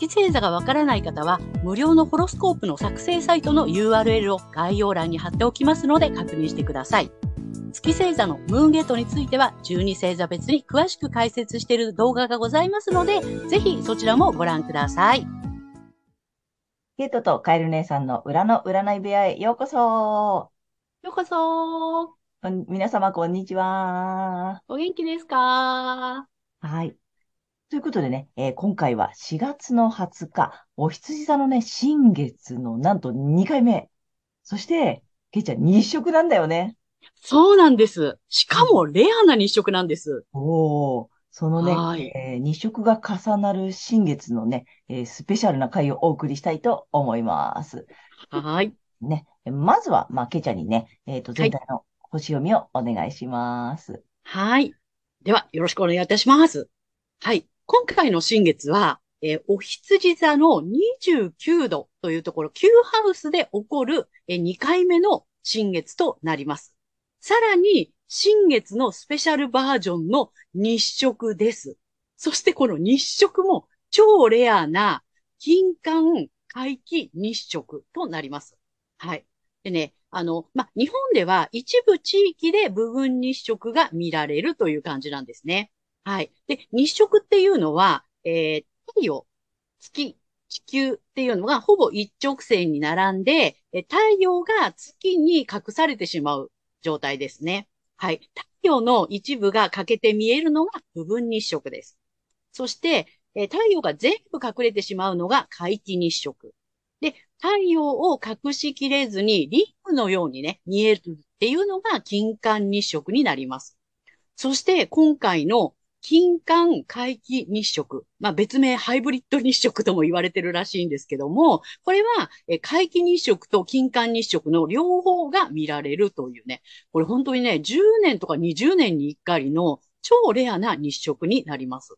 月星座がわからない方は、無料のホロスコープの作成サイトの URL を概要欄に貼っておきますので確認してください。月星座のムーンゲートについては、12星座別に詳しく解説している動画がございますので、ぜひそちらもご覧ください。ゲートとカエル姉さんの裏の占い部屋へようこそ。ようこそ皆様、こんにちは。お元気ですか？はい。ということでね、えー、今回は4月の20日、お羊座のね、新月のなんと2回目。そして、ケイちゃん日食なんだよね。そうなんです。しかもレアな日食なんです。おお、そのね、はい、えー、日食が重なる新月のね、えー、スペシャルな回をお送りしたいと思います。はい。ね、まずは、まあ、ケイちゃんにね、えっ、ー、と、全体の星読みをお願いします。はい。では、よろしくお願いいたします。はい。今回の新月は、えー、お羊座の29度というところ、Q ハウスで起こる、えー、2回目の新月となります。さらに、新月のスペシャルバージョンの日食です。そしてこの日食も超レアな金環回帰日食となります。はい。でね、あの、ま、日本では一部地域で部分日食が見られるという感じなんですね。はい。で、日食っていうのは、えー、太陽、月、地球っていうのがほぼ一直線に並んで、太陽が月に隠されてしまう状態ですね。はい。太陽の一部が欠けて見えるのが部分日食です。そして、え太陽が全部隠れてしまうのが皆既日食。で、太陽を隠しきれずにリングのようにね、見えるっていうのが金環日食になります。そして今回の金環回帰日食。まあ別名ハイブリッド日食とも言われてるらしいんですけども、これは回帰日食と金環日食の両方が見られるというね、これ本当にね、10年とか20年に1回の超レアな日食になります。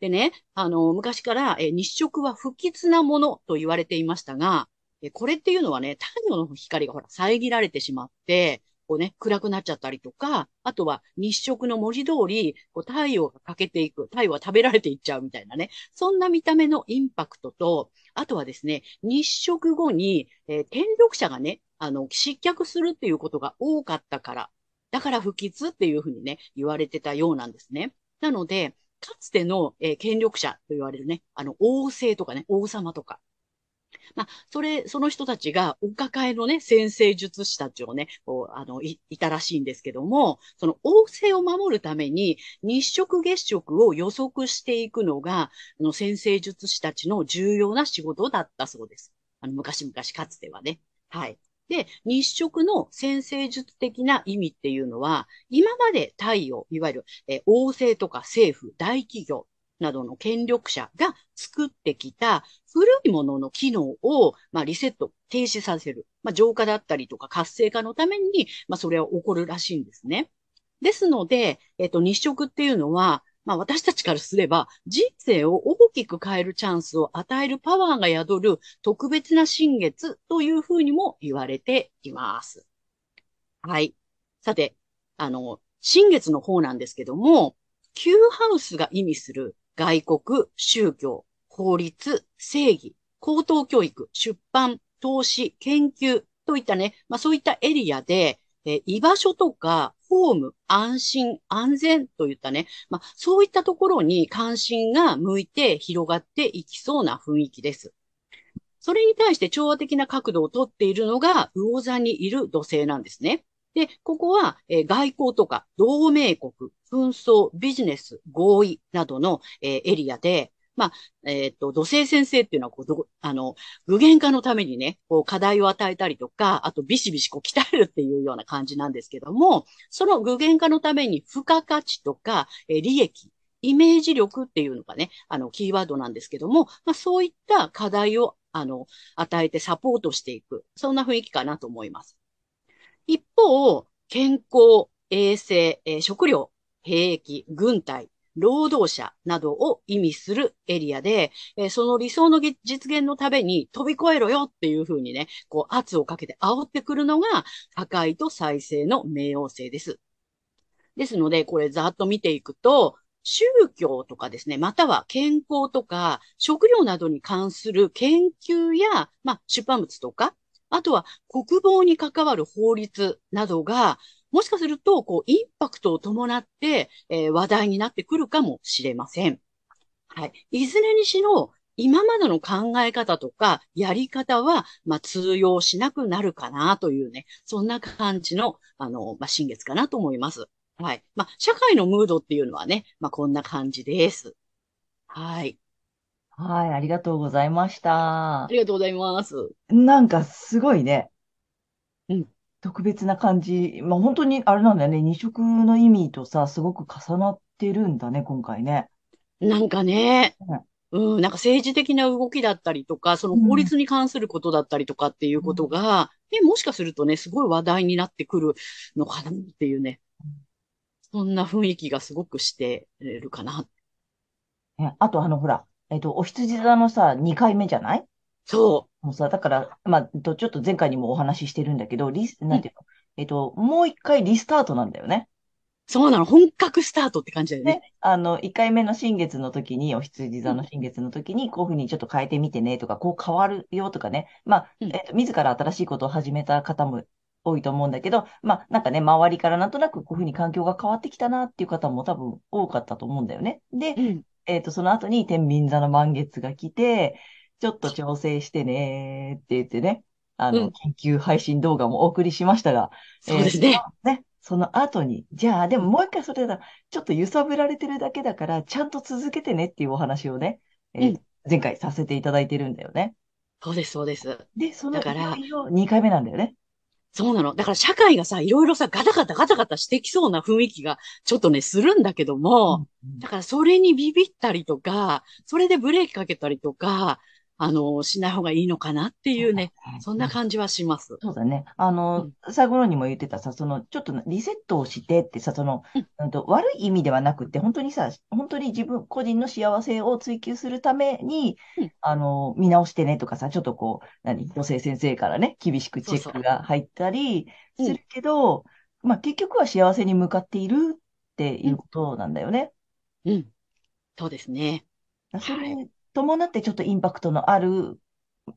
でね、あの、昔から日食は不吉なものと言われていましたが、これっていうのはね、太陽の光がほら遮られてしまって、こうね、暗くなっちゃったりとか、あとは日食の文字通り、こう太陽が欠けていく、太陽は食べられていっちゃうみたいなね、そんな見た目のインパクトと、あとはですね、日食後に、えー、天力者がね、あの、失脚するっていうことが多かったから、だから不吉っていうふうにね、言われてたようなんですね。なので、かつての、えー、権力者と言われるね、あの、王政とかね、王様とか、まあ、それ、その人たちが、お抱えのね、先生術師たちをね、こう、あの、い、いたらしいんですけども、その王政を守るために、日食月食を予測していくのが、あの、先生術師たちの重要な仕事だったそうです。あの、昔々かつてはね。はい。で、日食の先生術的な意味っていうのは、今まで太陽、いわゆる、え王政とか政府、大企業、などの権力者が作ってきた古いものの機能を、まあ、リセット、停止させる。まあ、浄化だったりとか活性化のために、まあ、それは起こるらしいんですね。ですので、えっと、日食っていうのは、まあ私たちからすれば人生を大きく変えるチャンスを与えるパワーが宿る特別な新月というふうにも言われています。はい。さて、あの、新月の方なんですけども、Q ハウスが意味する外国、宗教、法律、正義、高等教育、出版、投資、研究といったね、まあそういったエリアで、え居場所とか、ホーム、安心、安全といったね、まあそういったところに関心が向いて広がっていきそうな雰囲気です。それに対して調和的な角度をとっているのが、魚座にいる土星なんですね。で、ここは、え、外交とか同盟国、紛争、ビジネス、合意などの、えー、エリアで、まあ、えっ、ー、と、土星先生っていうのは、こう、あの、具現化のためにね、こう、課題を与えたりとか、あと、ビシビシこう、鍛えるっていうような感じなんですけども、その具現化のために、付加価値とか、えー、利益、イメージ力っていうのがね、あの、キーワードなんですけども、まあ、そういった課題をあの、与えてサポートしていく。そんな雰囲気かなと思います。一方、健康、衛生、えー、食料、兵役、軍隊、労働者などを意味するエリアで、え、その理想の実現のために飛び越えろよっていうふうにね、こう圧をかけて煽ってくるのが破壊と再生の冥王星です。ですので、これざっと見ていくと、宗教とかですね、または健康とか食料などに関する研究や、まあ、出版物とか、あとは国防に関わる法律などが、もしかすると、こう、インパクトを伴って、えー、話題になってくるかもしれません。はい。いずれにしろ、今までの考え方とか、やり方は、まあ、通用しなくなるかなというね、そんな感じの、あの、まあ、新月かなと思います。はい。まあ、社会のムードっていうのはね、まあ、こんな感じです。はい。はい、ありがとうございました。ありがとうございます。なんかすごいね。うん。特別な感じ。まあ本当にあれなんだよね。二色の意味とさ、すごく重なってるんだね、今回ね。なんかね、うん、なんか政治的な動きだったりとか、その法律に関することだったりとかっていうことが、ね、もしかするとね、すごい話題になってくるのかなっていうね。そんな雰囲気がすごくしてるかな。あとあの、ほら、えっと、お羊座のさ、2回目じゃない？そう。もうさ、だから、まあ、ちょっと前回にもお話ししてるんだけど、リス、なんていうの、えっと、もう一回リスタートなんだよね。そうなの。本格スタートって感じだよね。ねあの、1回目の新月の時に、お羊座の新月の時に、こういうふうにちょっと変えてみてねとか、こう変わるよとかね。まあ、えっと、自ら新しいことを始めた方も多いと思うんだけど、まあ、なんかね、周りからなんとなくこういうふうに環境が変わってきたなっていう方も多分多かったと思うんだよね。で、うん、えっ、ー、と、その後に天秤座の満月が来て、ちょっと調整してねって言ってね、あの、研究配信動画もお送りしましたが、そうですね。えー、ね、その後に、じゃあ、でももう一回それだ、ちょっと揺さぶられてるだけだから、ちゃんと続けてねっていうお話をね、えー、うん、前回させていただいてるんだよね。そうです、そうです。で、その2回目なんだよね。そうなの。だから社会がさ、いろいろさ、ガタガタガタガタしてきそうな雰囲気がちょっとね、するんだけども、うんうん、だからそれにビビったりとか、それでブレーキかけたりとか、あの、しない方がいいのかなっていうね、そんな感じはします。そうだね。あの、うん、最後にも言ってたさ、その、ちょっとリセットをしてってさ、その、うん、と悪い意味ではなくて、本当にさ、本当に自分、個人の幸せを追求するために、うん、あの、見直してねとかさ、ちょっとこう、何、女性先生からね、厳しくチェックが入ったりするけど、まあ、結局は幸せに向かっているっていうことなんだよね。うん。そうですね。それ伴ってちょっとインパクトのある、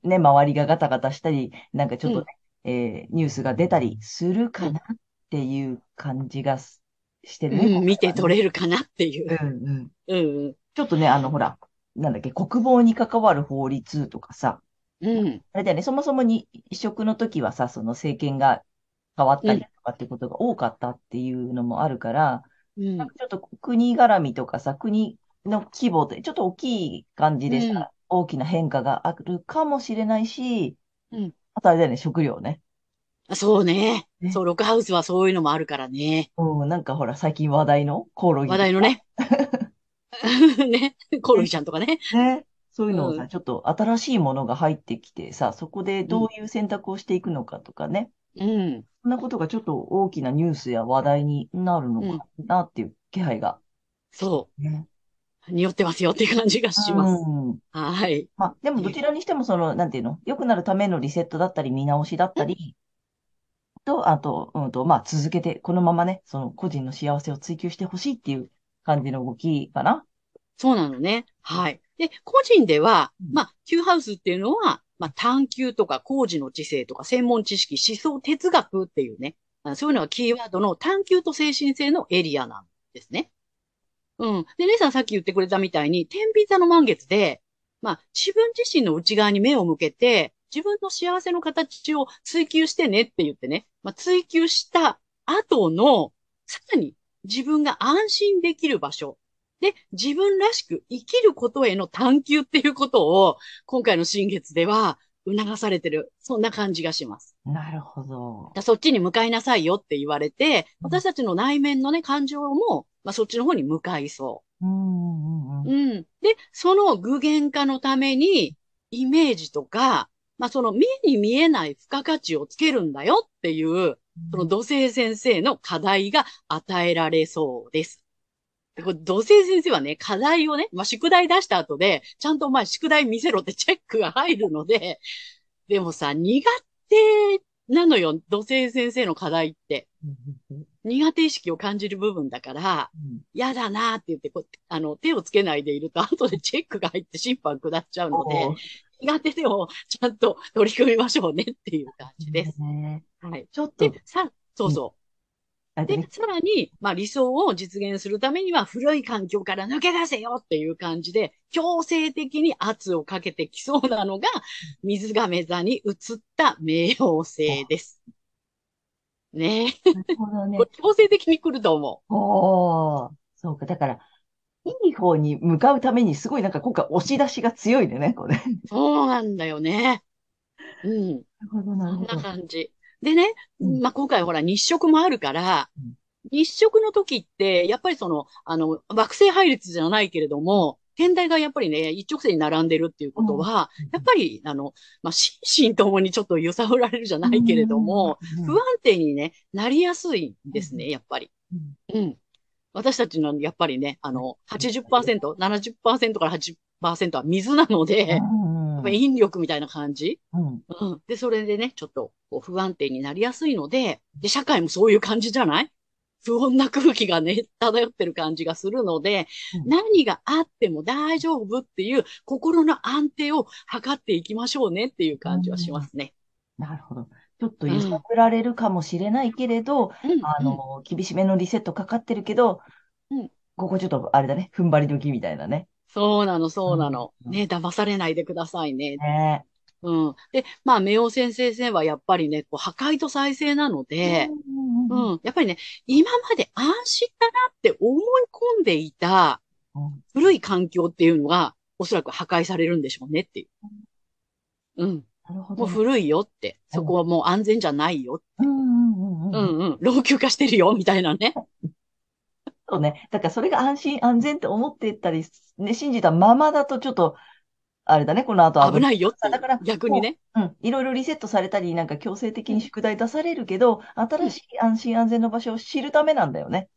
ね、周りがガタガタしたり、なんかちょっとね、うん、えー、ニュースが出たりするかなっていう感じがしてるね。うん、見て取れるかなっていう。うんうん。うん、ちょっとね、あの、ほら、なんだっけ、国防に関わる法律とかさ、うん。あれだよね、そもそもに移植の時はさ、その政権が変わったりとかってことが多かったっていうのもあるから、うん、なんかちょっと国絡みとかさ、国の規模で、ちょっと大きい感じでさ、うん、大きな変化があるかもしれないし、うん。あとあれだよね、食料ね。そうね。ねそう、ロックハウスはそういうのもあるからね。うん、なんかほら、最近話題のコオロギ。話題のね。ね。コオロギちゃんとかね。ね。そういうのをさ、うん、ちょっと新しいものが入ってきてさ、そこでどういう選択をしていくのかとかね。うん。そんなことがちょっと大きなニュースや話題になるのかなっていう気配が。そう。ね。匂ってますよっていう感じがします。うん、はい。まあ、でもどちらにしてもその、なんていうの、良くなるためのリセットだったり、見直しだったり、と、あと、うんと、まあ、続けて、このままね、その個人の幸せを追求してほしいっていう感じの動きかな。そうなのね。はい。で、個人では、まあ、Q ハウスっていうのは、まあ、探求とか工事の知性とか専門知識、思想哲学っていうね、そういうのがキーワードの探求と精神性のエリアなんですね。うん。で、姉さんさっき言ってくれたみたいに、天秤座の満月で、まあ、自分自身の内側に目を向けて、自分の幸せの形を追求してねって言ってね、まあ、追求した後の、さらに自分が安心できる場所。で、自分らしく生きることへの探求っていうことを、今回の新月では促されてる。そんな感じがします。なるほど。そっちに向かいなさいよって言われて、私たちの内面のね、感情もまあ、そっちの方に向かいそう。うんうんうん、うん。で、その具現化のために、イメージとか、まあその目に見えない付加価値をつけるんだよっていう、その土星先生の課題が与えられそうです。でこれ土星先生はね、課題をね、まあ宿題出した後で、ちゃんとお前宿題見せろって チェックが入るので、でもさ、苦手なのよ、土星先生の課題って。苦手意識を感じる部分だから、嫌だなーって言ってこう、あの、手をつけないでいると、後でチェックが入って審判下っちゃうので、苦手でもちゃんと取り組みましょうねっていう感じです。ねはい。ちょっとで、、さ、そうそう。であれね、さらに、まあ理想を実現するためには古い環境から抜け出せよっていう感じで、強制的に圧をかけてきそうなのが、水亀座に移った冥王星です。ねえ。なるほどねこれ。強制的に来ると思おー、そうか。だから、いい方に向かうために、すごいなんか今回押し出しが強いでね、これ。なう。そうなんだよね。うん。るほど、なるそんなほど。感じ。でね、うん。まあ、今回ほら日食もあるからうん、日食の時って、やっぱりその、あの、惑星配列じゃないけれども、天体がやっぱりね、一直線に並んでるっていうことは、やっぱり、あの、まあ、心身 ともにちょっと揺さぶられるじゃないけれども、うん、不安定にね、なりやすいんですね、やっぱり。うん。うん。私たちの、やっぱりね、あの、80%、70%から80%は水なので、うんやっぱ引力みたいな感じ？うんうん。で、それでね、ちょっとこう不安定になりやすいので、で、社会もそういう感じじゃない？不穏な空気がね、漂ってる感じがするので、うん何があっても大丈夫っていう心の安定を図っていきましょうねっていう感じはしますね。なるほど。ちょっと揺さぶられるかもしれないけれど、うん。あの、厳しめのリセットかかってるけど、うんここちょっと、あれだね、踏ん張り時みたいなね。そうなの、そうなの。うんね、騙されないでくださいね。ねうん。で、まあ、冥王先生はやっぱりね、こう破壊と再生なので、うんうんうん。やっぱりね、今まで安心だなって思い込んでいたうん古い環境っていうのが、おそらく破壊されるんでしょうねっていう。うん。もうなるほどね。古いよって。そこはもう安全じゃないよ。うんうんうんううん。んうん。老朽化してるよ、みたいなね。そうね。だからそれが安心安全って思ってたり、ね、信じたままだとちょっと、あれだね、この後危ないいよっていう。だから逆にね。うん。いろいろリセットされたり、なんか強制的に宿題出されるけど、新しい安心安全の場所を知るためなんだよね。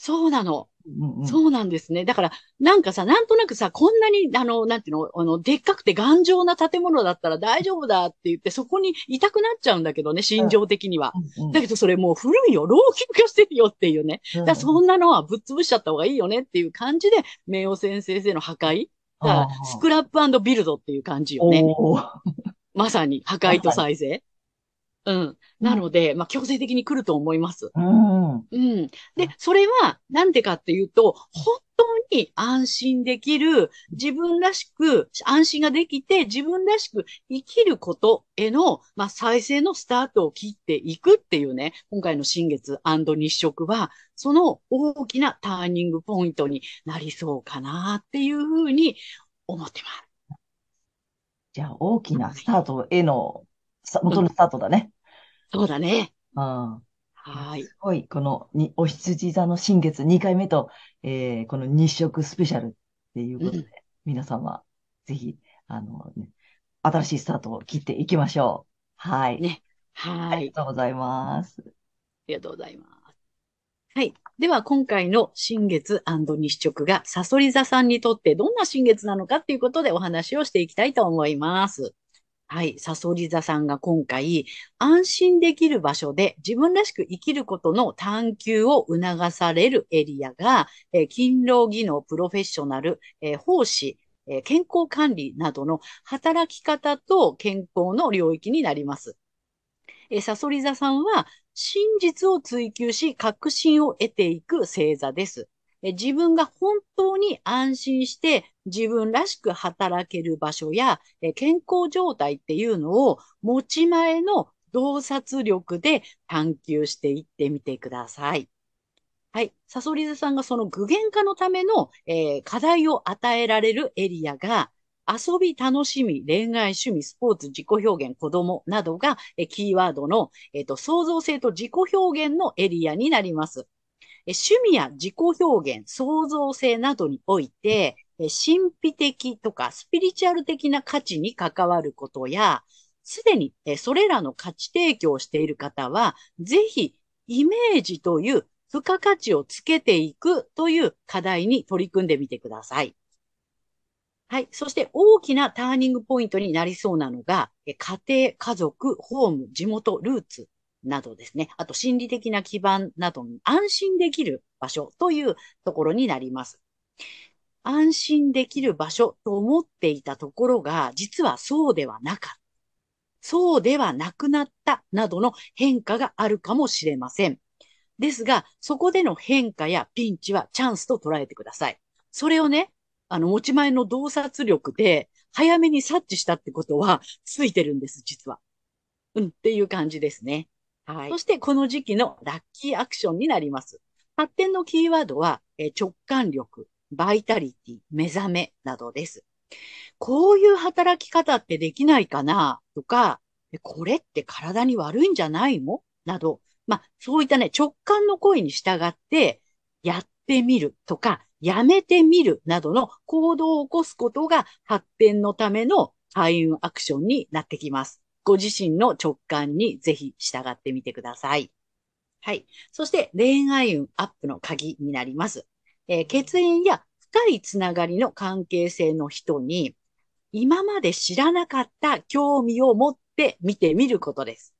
そうなの。うんうん。そうなんですね。だから、なんかさ、なんとなくさ、こんなに、あの、なんていうの、あの、でっかくて頑丈な建物だったら大丈夫だって言って、そこにいたくなっちゃうんだけどね、心情的には。うんうんだけどそれもう古いよ、老朽化してるよっていうね。だそんなのはぶっ潰しちゃった方がいいよねっていう感じで、冥王先生の破壊。だからスクラップビルドっていう感じよね。まさに破壊と再生。うん。なので、まあ、強制的に来ると思います。うん。うん。で、それは、なんでかっていうと、本当に安心できる、自分らしく、安心ができて、自分らしく生きることへの、まあ、再生のスタートを切っていくっていうね、今回の新月日食は、その大きなターニングポイントになりそうかなっていうふうに思ってます。じゃあ、大きなスタートへの、さ元のスタートだね。そうだね。うん。はい。すごい、このに、お羊座の新月2回目と、えー、この日食スペシャルっていうことで、うん皆様、ぜひ、あの、ね、新しいスタートを切っていきましょう。はい。ねはいあり。がとうございます。ありがとうございます。はい。では、今回の新月日食が、サソリ座さんにとってどんな新月なのかっていうことでお話をしていきたいと思います。はい。サソリ座さんが今回、安心できる場所で自分らしく生きることの探求を促されるエリアが、えー勤労技能プロフェッショナル、えー奉仕、えー健康管理などの働き方と健康の領域になります。えーサソリ座さんは、真実を追求し、確信を得ていく星座です。自分が本当に安心して自分らしく働ける場所や健康状態っていうのを持ち前の洞察力で探求していってみてください。はい。サソリ座さんがその具現化のための、えー課題を与えられるエリアが遊び、楽しみ、恋愛、趣味、スポーツ、自己表現、子供などが、えキーワードの、えっと、創造性と自己表現のエリアになります。趣味や自己表現、創造性などにおいて、神秘的とかスピリチュアル的な価値に関わることや、すでにそれらの価値提供をしている方は、ぜひイメージという付加価値をつけていくという課題に取り組んでみてください。はい。そして大きなターニングポイントになりそうなのが、家庭、家族、ホーム、地元、ルーツなどですね。あと心理的な基盤などに安心できる場所というところになります。安心できる場所と思っていたところが、実はそうではなかった。そうではなくなったなどの変化があるかもしれません。ですが、そこでの変化やピンチはチャンスと捉えてください。それをね、あの、持ち前の洞察力で、早めに察知したってことは、ついてるんです、実は。うん、っていう感じですね。はい。そして、この時期のラッキーアクションになります。発展のキーワードは、え直感力、バイタリティ、目覚めなどです。こういう働き方ってできないかなとか、これって体に悪いんじゃないの？など、まあ、そういったね、直感の声に従って、やってみるとか、やめてみるなどの行動を起こすことが発展のための開運アクションになってきます。ご自身の直感にぜひ従ってみてください。はい。そして恋愛運アップの鍵になります。えー、血縁や深いつながりの関係性の人に今まで知らなかった興味を持って見てみることです。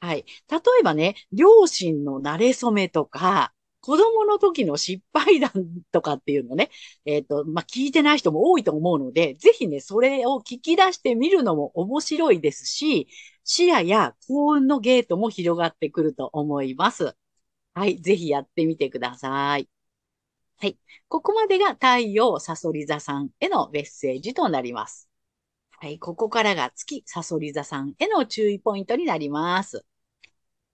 はい。例えばね、両親の馴れ初めとか、子供の時の失敗談とかっていうのね、えっ、ー、と、まあ、聞いてない人も多いと思うので、ぜひね、それを聞き出してみるのも面白いですし、視野や幸運のゲートも広がってくると思います。はい、ぜひやってみてください。はい。ここまでが太陽サソリ座さんへのメッセージとなります。はい。ここからが月サソリ座さんへの注意ポイントになります。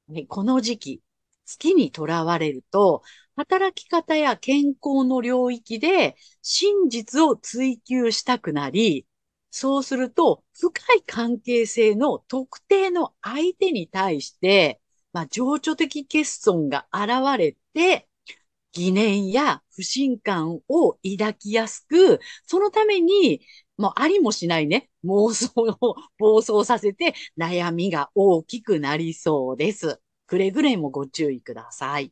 はい、この時期、月にとらわれると、働き方や健康の領域で真実を追求したくなり、そうすると、深い関係性の特定の相手に対して、まあ、情緒的欠損が現れて、疑念や不信感を抱きやすく、そのために、もうありもしないね、妄想を暴走させて悩みが大きくなりそうです。くれぐれもご注意ください。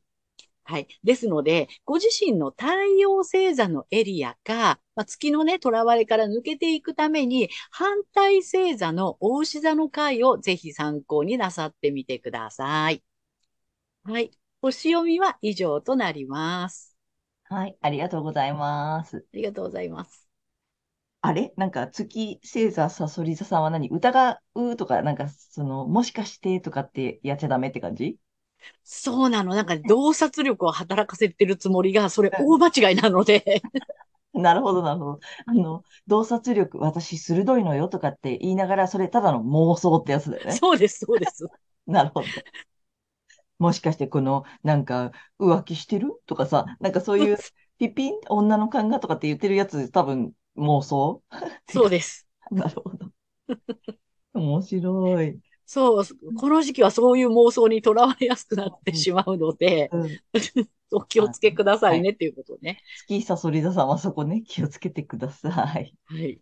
はい。ですので、ご自身の太陽星座のエリアか、まあ、月のね、囚われから抜けていくために、反対星座の大牛座の回をぜひ参考になさってみてください。はい。星読みは以上となります。はい。ありがとうございます。ありがとうございます。あれ？なんか月星座さそり座さんは何？疑うとか、なんかその、もしかしてとかってやっちゃダメって感じ？そうなの。なんか洞察力を働かせてるつもりが、それ大間違いなので なるほど、なるほど。あの、洞察力、私鋭いのよとかって言いながら、それただの妄想ってやつだよね。そうです、そうです。なるほど。もしかしてこの、なんか、浮気してる？とかさ、なんかそういう、ピピン、女の勘が？とかって言ってるやつ、多分、妄想？そうです。なるほど。面白い。そう、この時期はそういう妄想にとらわれやすくなってしまうので、うん、お気をつけくださいねっていうことね。月さそり座さんはそこね、気をつけてください。はい。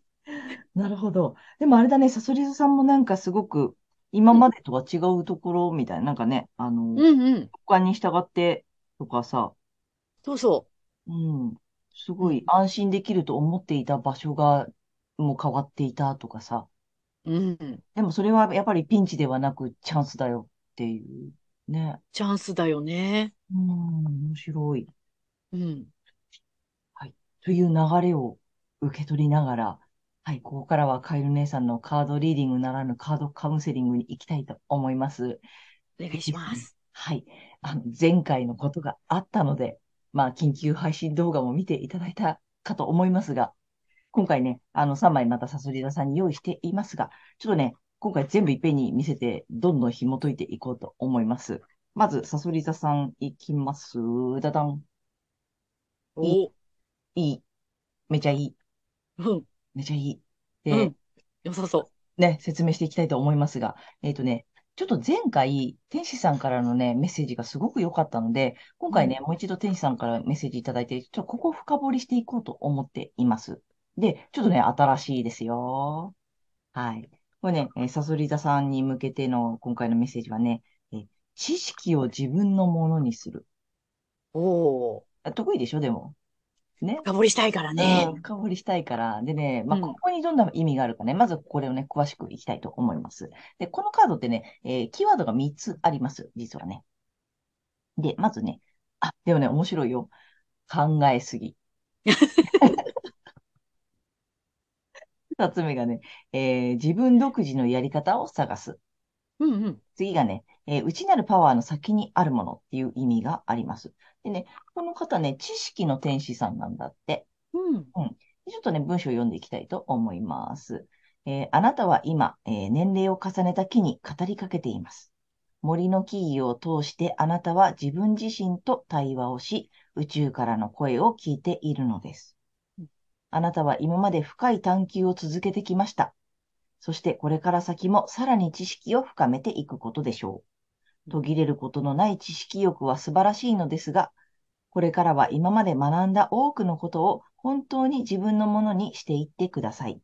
なるほど。でもあれだね、さそり座さんもなんかすごく、今までとは違うところみたいな、なんかね、あの、うんうん。他に従ってとかさ。そうそう。うん。すごい安心できると思っていた場所がもう変わっていたとかさ。うん。でもそれはやっぱりピンチではなくチャンスだよっていう。ね。チャンスだよね。うん、面白い。うん。はい。という流れを受け取りながら、はい、ここからはカエル姉さんのカードリーディングならぬカードカウンセリングに行きたいと思います。お願いします。はい。あの、前回のことがあったので、まあ、緊急配信動画も見ていただいたかと思いますが、今回ね、あの、3枚またサソリ座さんに用意していますが、ちょっとね、今回全部いっぺんに見せて、どんどん紐解いていこうと思います。まず、サソリ座さんいきます。ダダン。いい。いい。めちゃいい。うん。めちゃいい。で、うん、良さそう。ね、説明していきたいと思いますが、えっ、ー、とね、ちょっと前回、天使さんからのね、メッセージがすごく良かったので、今回ね、うん、もう一度天使さんからメッセージいただいて、ちょっとここを深掘りしていこうと思っています。で、ちょっとね、新しいですよ。はい。これね、えーサソリ座さんに向けての今回のメッセージはね、えー知識を自分のものにする。おー。あ得意でしょ、でも。ね。深掘りしたいからねうん。深掘りしたいから。でね、まあ、うんここにどんな意味があるかね、まずこれをね、詳しくいきたいと思います。で、このカードってね、えーキーワードが3つあります、実はね。で、まずね、あ、でもね、面白いよ。考えすぎ。二つ目がね、えー自分独自のやり方を探す。うんうん。次がね、えー内なるパワーの先にあるものっていう意味があります。でね、この方ね、知識の天使さんなんだって。うん。ちょっとね、文章を読んでいきたいと思います。えーあなたは今、えー年齢を重ねた木に語りかけています。森の木々を通してあなたは自分自身と対話をし、宇宙からの声を聞いているのですうん。あなたは今まで深い探求を続けてきました。そしてこれから先もさらに知識を深めていくことでしょう。途切れることのない知識欲は素晴らしいのですが、これからは今まで学んだ多くのことを本当に自分のものにしていってください。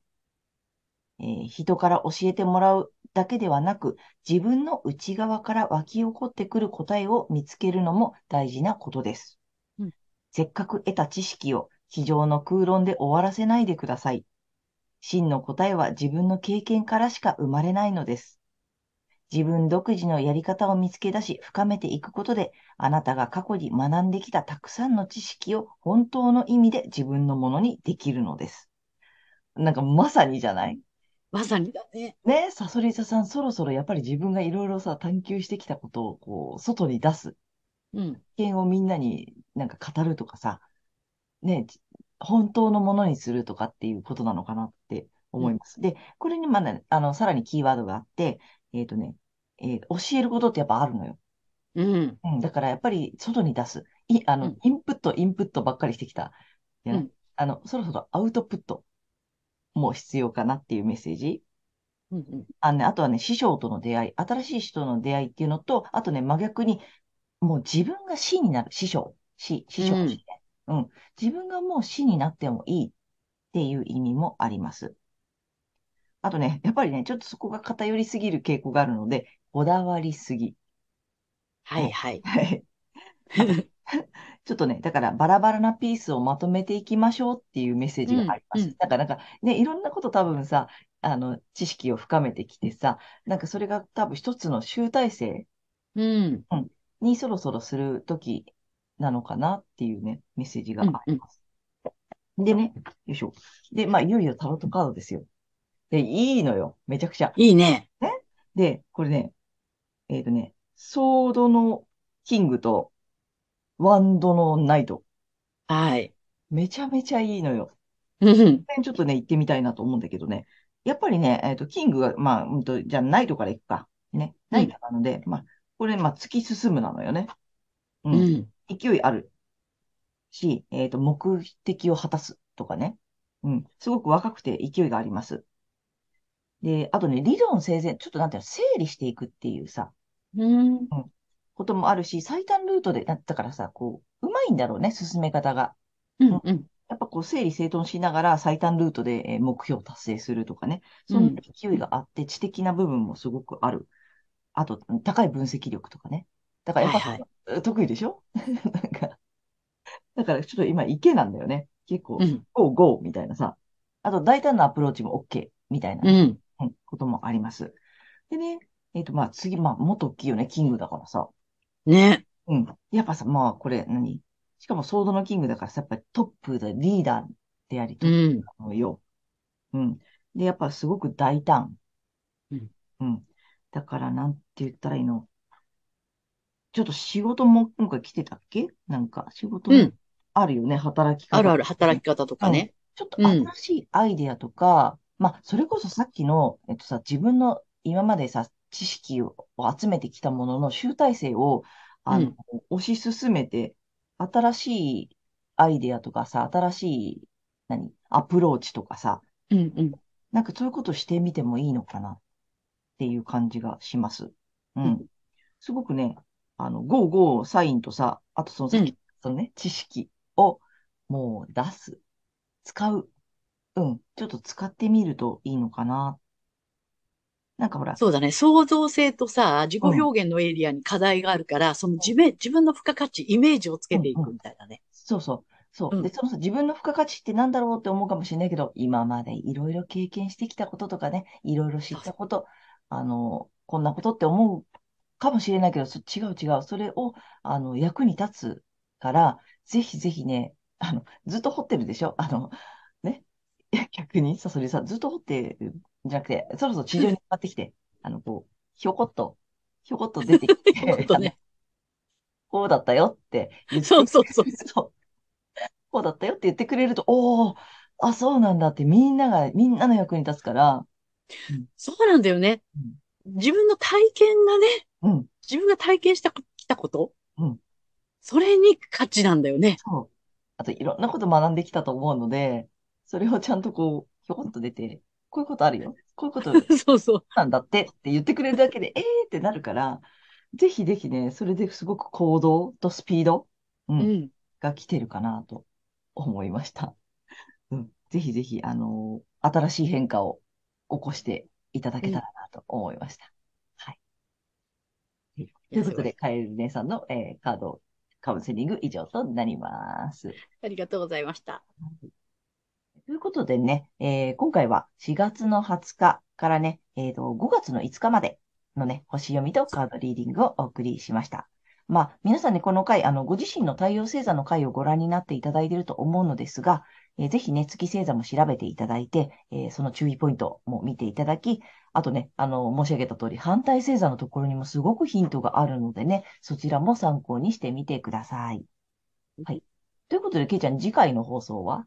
えー人から教えてもらうだけではなく、自分の内側から湧き起こってくる答えを見つけるのも大事なことです。うんせっかく得た知識を机上の空論で終わらせないでください。真の答えは自分の経験からしか生まれないのです。自分独自のやり方を見つけ出し、深めていくことで、あなたが過去に学んできたたくさんの知識を本当の意味で自分のものにできるのです。なんかまさにじゃないまさにだね。ね、サソリ座さん、そろそろやっぱり自分がいろいろさ、探求してきたことを、こう、外に出す。うん。経験をみんなになんか語るとかさ、ね、じ本当のものにするとかっていうことなのかなって思います。で、これにまだ、あの、さらにキーワードがあって、えっとね、えー教えることってやっぱあるのよ。うん。うん、だからやっぱり外に出す。い、あの、うんインプット、インプットばっかりしてきた。うんあの、そろそろアウトプットも必要かなっていうメッセージ。うんうん。あのね、あとはね、師匠との出会い、新しい人との出会いっていうのと、あとね、真逆に、もう自分が師になる、師匠、師、師匠、うんうん。自分がもう師になってもいいっていう意味もあります。あとね、やっぱりね、ちょっとそこが偏りすぎる傾向があるので、こだわりすぎ。はいはい。はい。ちょっとね、だからバラバラなピースをまとめていきましょうっていうメッセージがあります。うんうんだからなんかね、いろんなこと多分さ、あの、知識を深めてきてさ、なんかそれが多分一つの集大成うん。にそろそろするときなのかなっていうね、メッセージがあります。でね、よいしょ。で、まあ、いよいよタロットカードですよ。で、いいのよ。めちゃくちゃ。いいね。で、これね、えっとね、ソードのキングとワンドのナイト。はい。めちゃめちゃいいのよ。うん。ちょっとね、行ってみたいなと思うんだけどね。やっぱりね、えっと、キングが、まあ、うんと、じゃあ、ナイトから行くか。ね？ナイトなので、まあ、これ、まあ、突き進むなのよね。う。うんん。勢いあるし、えっと、目的を果たすとかね。うん。すごく若くて勢いがあります。で、あとね、理論整然、ちょっとなんていうの、整理していくっていうさ、うん。こともあるし、最短ルートで、だったからさ、こう、うまいんだろうね、進め方が。うん。うん。やっぱこう、整理整頓しながら最短ルートでえー目標を達成するとかね。そんな勢いがあって、知的な部分もすごくある。あと、高い分析力とかね。だからやっぱ、はいえ得意でしょ？なんか、だからちょっと今、池なんだよね。結構、うん。ゴーゴーみたいなさ。あと、大胆なアプローチも OK みたいな、うん。うんこともあります。でね、えっと、まあ次、まあ、もっと大きいよね、キングだからさ。ね。うん。やっぱさ、まあ、これ何、しかも、ソードのキングだからさ、やっぱりトップでリーダーであり、トうップのよ。うん。で、やっぱすごく大胆。うん。うん。だから、なんて言ったらいいの？ちょっと仕事も今回来てたっけ？なんか、仕事もうん。あるよね、働き方。あるある、働き方とかね。ちょっとうん新しいアイデアとか、まあ、それこそさっきの、えっとさ、自分の今までさ、知識を集めてきたものの集大成を、あの、推し進めて、新しいアイデアとかさ、新しい、何、アプローチとかさ、うん。うん。なんかそういうことしてみてもいいのかなっていう感じがします。ううんん。すごくね、あの、ゴーゴーサインとさ、あとそのさっき、そのね、知識をもう出す、使う。うん、ちょっと使ってみるといいのかな。なんかほら、そうだね。創造性とさ、自己表現のエリアに課題があるから、その自分、自分の付加価値、イメージをつけていくみたいなね。そうそう。そう。うんで、そのさ、自分の付加価値ってなんだろうって思うかもしれないけど、今までいろいろ経験してきたこととかね、いろいろ知ったこと、あの、こんなことって思うかもしれないけど、そ違う違う。それを、あの、役に立つから、ぜひぜひね、あの、ずっと掘ってるでしょ？あの、や 逆に、さそりさん、ずっと掘ってるんじゃなくて、そろそろ地上に上がってきて、あの、こう、ひょこっと、ひょこっと出てきて、ひょこっとね。こうだったよって言ってそうそうそうそう。こうだったよって言ってくれると、おお、あ、そうなんだってみんなが、みんなの役に立つから、そうなんだよね。自分の体験がね、うん、自分が体験したきたこと、うん。それに価値なんだよね。そう。あと、いろんなこと学んできたと思うので、それをちゃんとこう、ひょこっと出て、こういうことあるよ。こういうことそうそう。なんだってって言ってくれるだけで、えーってなるから、ぜひぜひね、それですごく行動とスピード、う、うんん。が来てるかなと思いました。うん。ぜひぜひ、あのー新しい変化を起こしていただけたらなと思いました。はい。ということで、カエル姉さんの、えーカードカウンセリング以上となります。ありがとうございました。ということでね、えー今回は4月の20日からね、えーと、5月の5日までのね、星読みとカードリーディングをお送りしました。まあ、皆さんね、この回、あの、ご自身の太陽星座の回をご覧になっていただいていると思うのですが、えーぜひね、月星座も調べていただいて、えーその注意ポイントも見ていただき、あとね、あの、申し上げた通り、反対星座のところにもすごくヒントがあるのでね、そちらも参考にしてみてください。はい。ということで、けいちゃん、次回の放送は？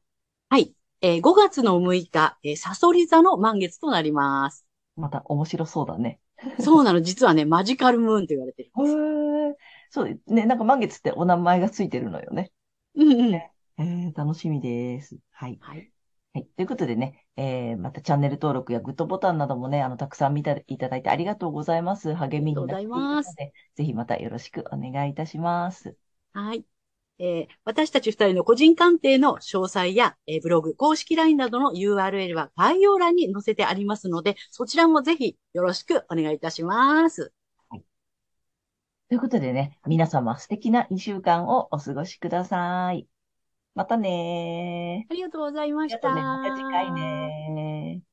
はい。えー5月の6日、えーサソリ座の満月となります。また面白そうだね。そうなの。実はね、マジカルムーンと言われてるんです。へえ、そうね、なんか満月ってお名前がついてるのよね。うんうん。えー、楽しみです。はい。はい。はい。ということでね、えー、またチャンネル登録やグッドボタンなどもね、あの、たくさん見ていただいてありがとうございます。励みになっていますで、ぜひまたよろしくお願いいたします。はい。えー私たち二人の個人鑑定の詳細や、えーブログ、公式 LINE などの URL は概要欄に載せてありますので、そちらもぜひよろしくお願いいたします。ということでね、皆様素敵な2週間をお過ごしください。またねー。ありがとうございました。また次回ねー。